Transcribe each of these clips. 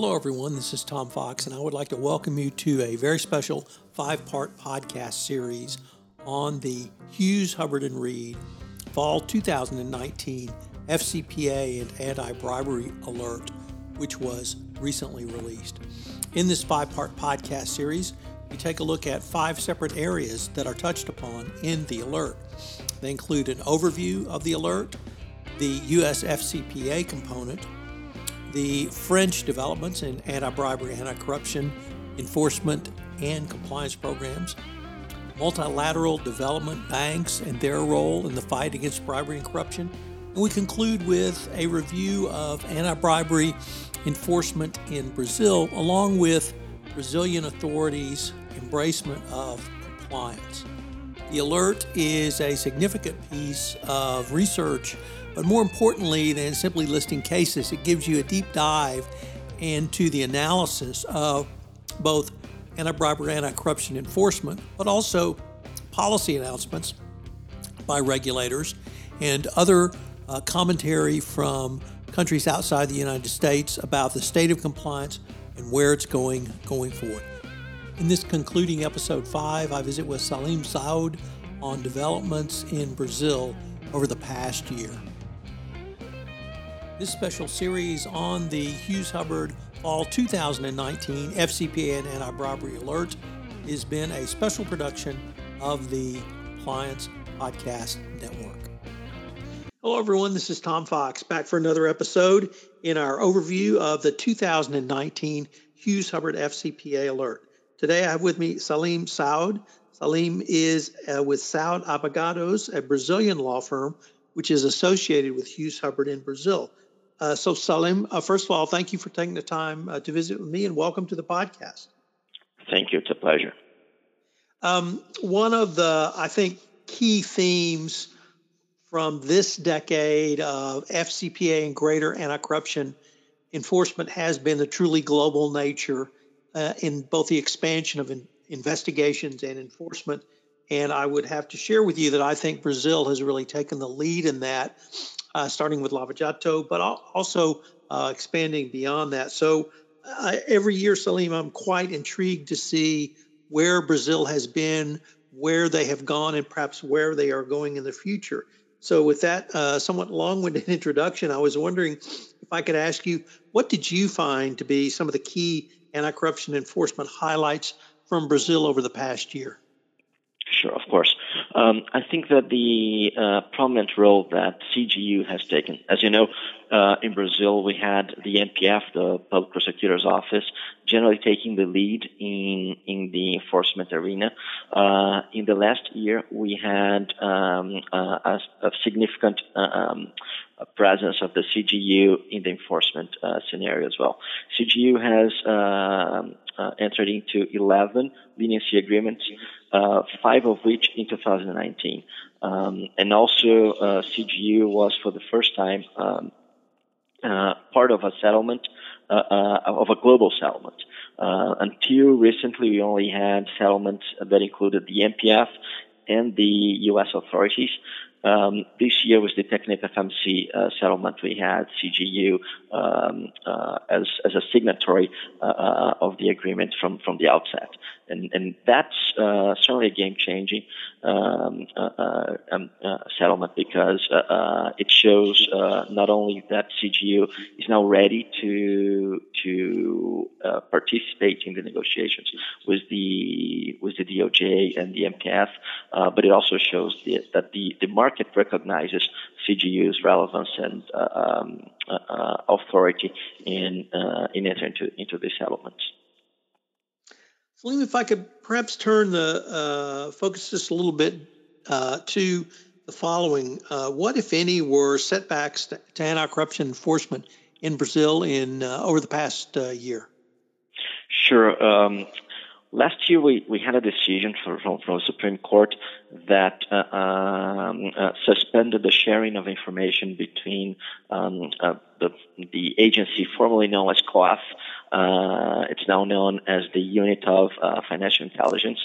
Hello, everyone. This is Tom Fox, and I would like to welcome you to a very special five part podcast series on the Hughes, Hubbard, and Reed Fall 2019 FCPA and Anti Bribery Alert, which was recently released. In this five part podcast series, we take a look at five separate areas that are touched upon in the alert. They include an overview of the alert, the US FCPA component, the French developments in anti bribery, anti corruption, enforcement, and compliance programs, multilateral development banks and their role in the fight against bribery and corruption. And we conclude with a review of anti bribery enforcement in Brazil, along with Brazilian authorities' embracement of compliance. The alert is a significant piece of research, but more importantly than simply listing cases, it gives you a deep dive into the analysis of both anti bribery, anti corruption enforcement, but also policy announcements by regulators and other uh, commentary from countries outside the United States about the state of compliance and where it's going going forward. In this concluding episode 5, I visit with Salim Saud on developments in Brazil over the past year. This special series on the Hughes Hubbard Fall 2019 FCPA and Anti Bribery Alert has been a special production of the Compliance Podcast Network. Hello, everyone. This is Tom Fox back for another episode in our overview of the 2019 Hughes Hubbard FCPA Alert. Today I have with me Salim Saud. Salim is uh, with Saud Advogados, a Brazilian law firm which is associated with Hughes Hubbard in Brazil. Uh, so, Salim, uh, first of all, thank you for taking the time uh, to visit with me and welcome to the podcast. Thank you. It's a pleasure. Um, one of the, I think, key themes from this decade of FCPA and greater anti corruption enforcement has been the truly global nature uh, in both the expansion of in- investigations and enforcement. And I would have to share with you that I think Brazil has really taken the lead in that uh, starting with Lava Jato, but also uh, expanding beyond that. So uh, every year, Salim, I'm quite intrigued to see where Brazil has been, where they have gone, and perhaps where they are going in the future. So, with that uh, somewhat long winded introduction, I was wondering if I could ask you what did you find to be some of the key anti corruption enforcement highlights from Brazil over the past year? Um, I think that the uh, prominent role that CGU has taken, as you know, uh, in Brazil we had the MPF, the Public Prosecutor's Office, generally taking the lead in in the enforcement arena. Uh, in the last year, we had um, uh, a, a, significant uh, um, presence of the CGU in the enforcement uh, scenario as well. CGU has um, entered into 11 leniency agreements uh, five of which in 2019. Um, and also, uh, CGU was for the first time um, uh, part of a settlement, uh, uh, of a global settlement. Uh, until recently, we only had settlements that included the MPF and the U.S. authorities. Um, this year was the Technip FMC uh, settlement. We had CGU um, uh, as, as a signatory uh, uh, of the agreement from, from the outset. And, and that's uh, certainly a game changing um, uh, um settlement because it shows not only that CGU is now ready to, to participate in the negotiations with the, with the DOJ and the MPF, but it also shows the, that the, the market market recognizes CGU's relevance and uh, um, uh, uh, authority in in entering into, into these elements. Salim, if I could perhaps turn the focus just a little bit to the following: What, if any, were setbacks to, to anti-corruption enforcement in Brazil in over the past year? Sure. Um, Last year, we, we had a decision from, from, from the Supreme Court that uh, uh, suspended the sharing of information between um, uh, the, the agency formerly known as COAF. Uh, it's now known as the Unit of uh, Financial Intelligence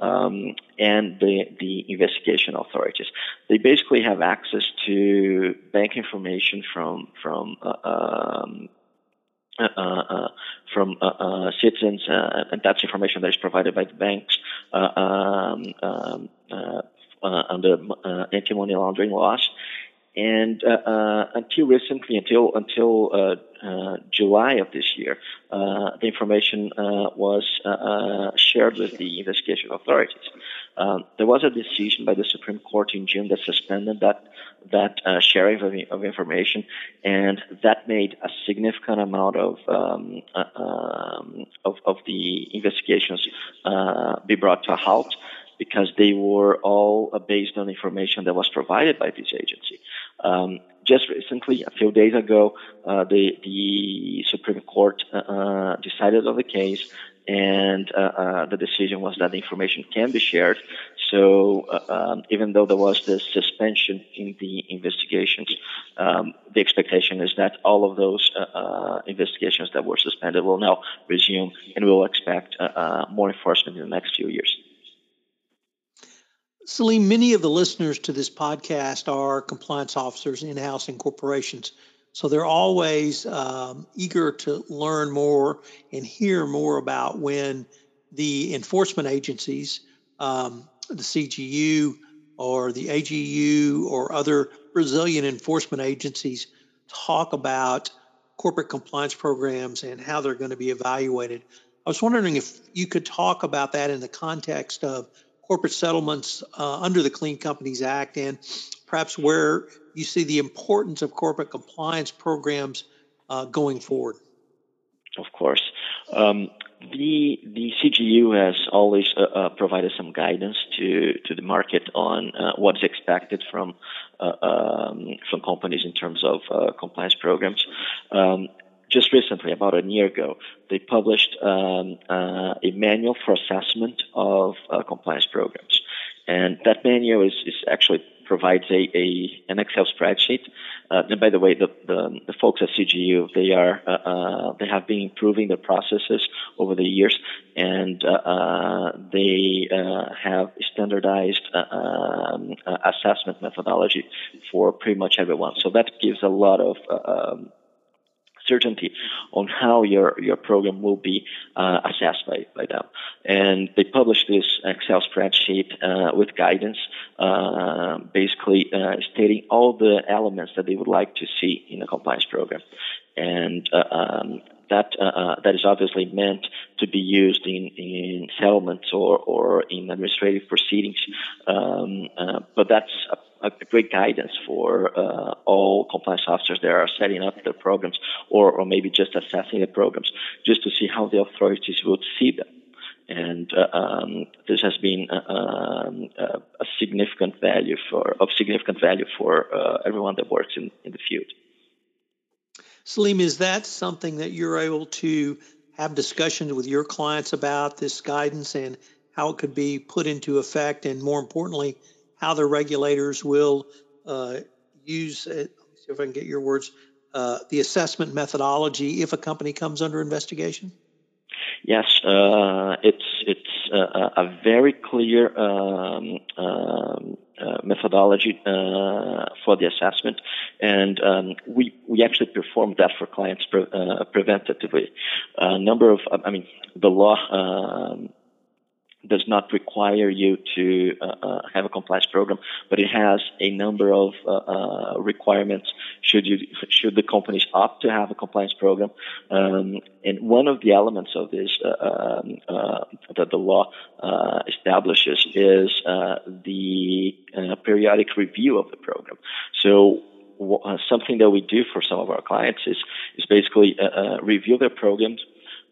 um, and the, the investigation authorities. They basically have access to bank information from from uh, um, uh, uh, from citizens, and that's information that is provided by the banks um, um, under anti-money laundering laws. And uh, uh, until recently, until until uh, July of this year, the information was shared with the investigation authorities. Um, there was a decision by the Supreme Court in June that suspended that that uh, sharing of, of, information, and that made a significant amount of um, uh, um, of, of, the investigations uh, be brought to a halt because they were all based on information that was provided by this agency. Um, just recently, a few days ago, uh, the, the Supreme Court uh, uh decided on the case, and uh, uh, the decision was that the information can be shared. So, uh, um, even though there was this suspension in the investigations, um, the expectation is that all of those investigations that were suspended will now resume, and we will expect more enforcement in the next few years. Salim, many of the listeners to this podcast are compliance officers in house in corporations. So they're always um, eager to learn more and hear more about when the enforcement agencies, um, the CGU or the AGU or other Brazilian enforcement agencies, talk about corporate compliance programs and how they're going to be evaluated. I was wondering if you could talk about that in the context of corporate settlements uh, under the Clean Companies Act and perhaps where you see the importance of corporate compliance programs uh, going forward? Of course. Um, the the CGU has always uh, uh, provided some guidance to, to the market on uh, what's expected from uh, um, from companies in terms of uh, compliance programs. Um, just recently, about a year ago, they published um, uh, a manual for assessment of uh, compliance programs, and that manual is, is actually provides a, a an Excel spreadsheet. Uh, and by the way, the, the, the folks at CGU they are uh, uh, they have been improving their processes over the years, and uh, uh, they uh, have standardized um, assessment methodology for pretty much everyone. So that gives a lot of um, certainty on how your, your program will be uh, assessed by, by them. And they published this Excel spreadsheet uh, with guidance, uh, basically uh, stating all the elements that they would like to see in a compliance program. And uh, um, that uh, that is obviously meant to be used in, in settlements or, or in administrative proceedings. Um, but that's a, great guidance for uh, all compliance officers that are setting up their programs or, or maybe just assessing the programs, just to see how the authorities would see them. And uh, um, this has been uh, um, a significant value for of significant value for everyone that works in, in the field. Salim, is that something that you're able to have discussions with your clients about this guidance and how it could be put into effect, and more importantly, how the regulators will uh, use? Uh, see if I can get your words. Uh, the assessment methodology if a company comes under investigation. Yes, uh, it's it's uh, a very clear um, um, uh, methodology for the assessment, and um, we we actually perform that for clients pre- preventatively. A number of, I mean, the law um, does not require you to uh, uh, have a compliance program, but it has a number of uh, uh, requirements should you should the companies opt to have a compliance program. Um, and one of the elements of this uh, um, uh, that the law establishes is the periodic review of the program. So something that we do for some of our clients is is basically review their programs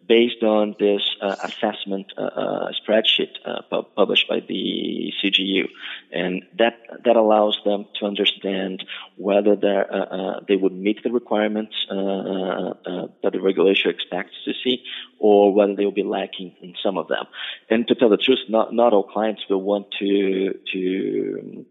based on this uh, assessment uh, uh spreadsheet uh, pu- published by the CGU, and that that allows them to understand whether uh, they would meet the requirements that the regulation expects to see, or whether they will be lacking in some of them. And to tell the truth, not not all clients will want to to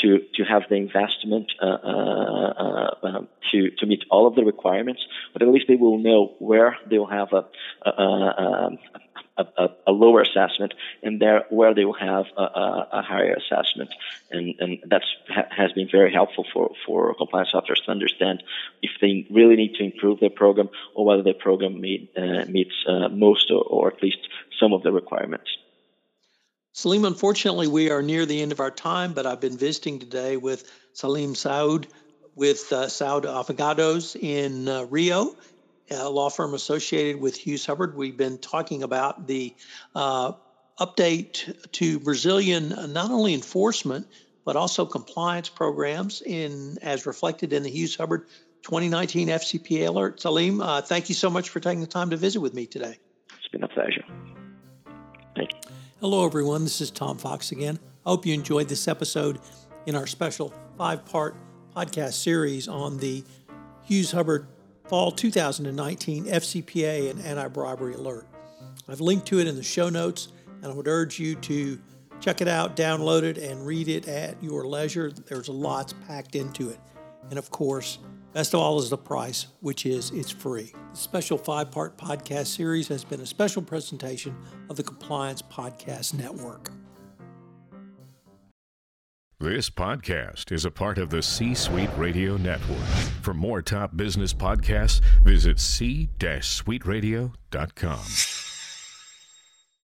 to to have the investment uh, uh, uh, to to meet all of the requirements, but at least they will know where they will have a, a, a, a, a lower assessment, and there where they will have a, higher assessment, and and that's ha, has been very helpful for for compliance officers to understand if they really need to improve their program or whether their program meet, uh, meets uh, most or, or at least some of the requirements. Salim, unfortunately, we are near the end of our time, but I've been visiting today with Salim Saud with uh, Saud Advogados in uh, Rio, a law firm associated with Hughes Hubbard. We've been talking about the uh, update to Brazilian uh, not only enforcement but also compliance programs in as reflected in the Hughes Hubbard 2019 FCPA alert. Salim, uh, thank you so much for taking the time to visit with me today. It's been a pleasure. Thank you. Hello, everyone. This is Tom Fox again. I hope you enjoyed this episode in our special five part podcast series on the Hughes Hubbard Fall 2019 FCPA and Anti Bribery Alert. I've linked to it in the show notes, and I would urge you to check it out, download it, and read it at your leisure. There's lots packed into it. And of course, best of all is the price, which is it's free. The special five part podcast series has been a special presentation of the Compliance Podcast Network. This podcast is a part of the C Suite Radio Network. For more top business podcasts, visit c-suiteradio.com.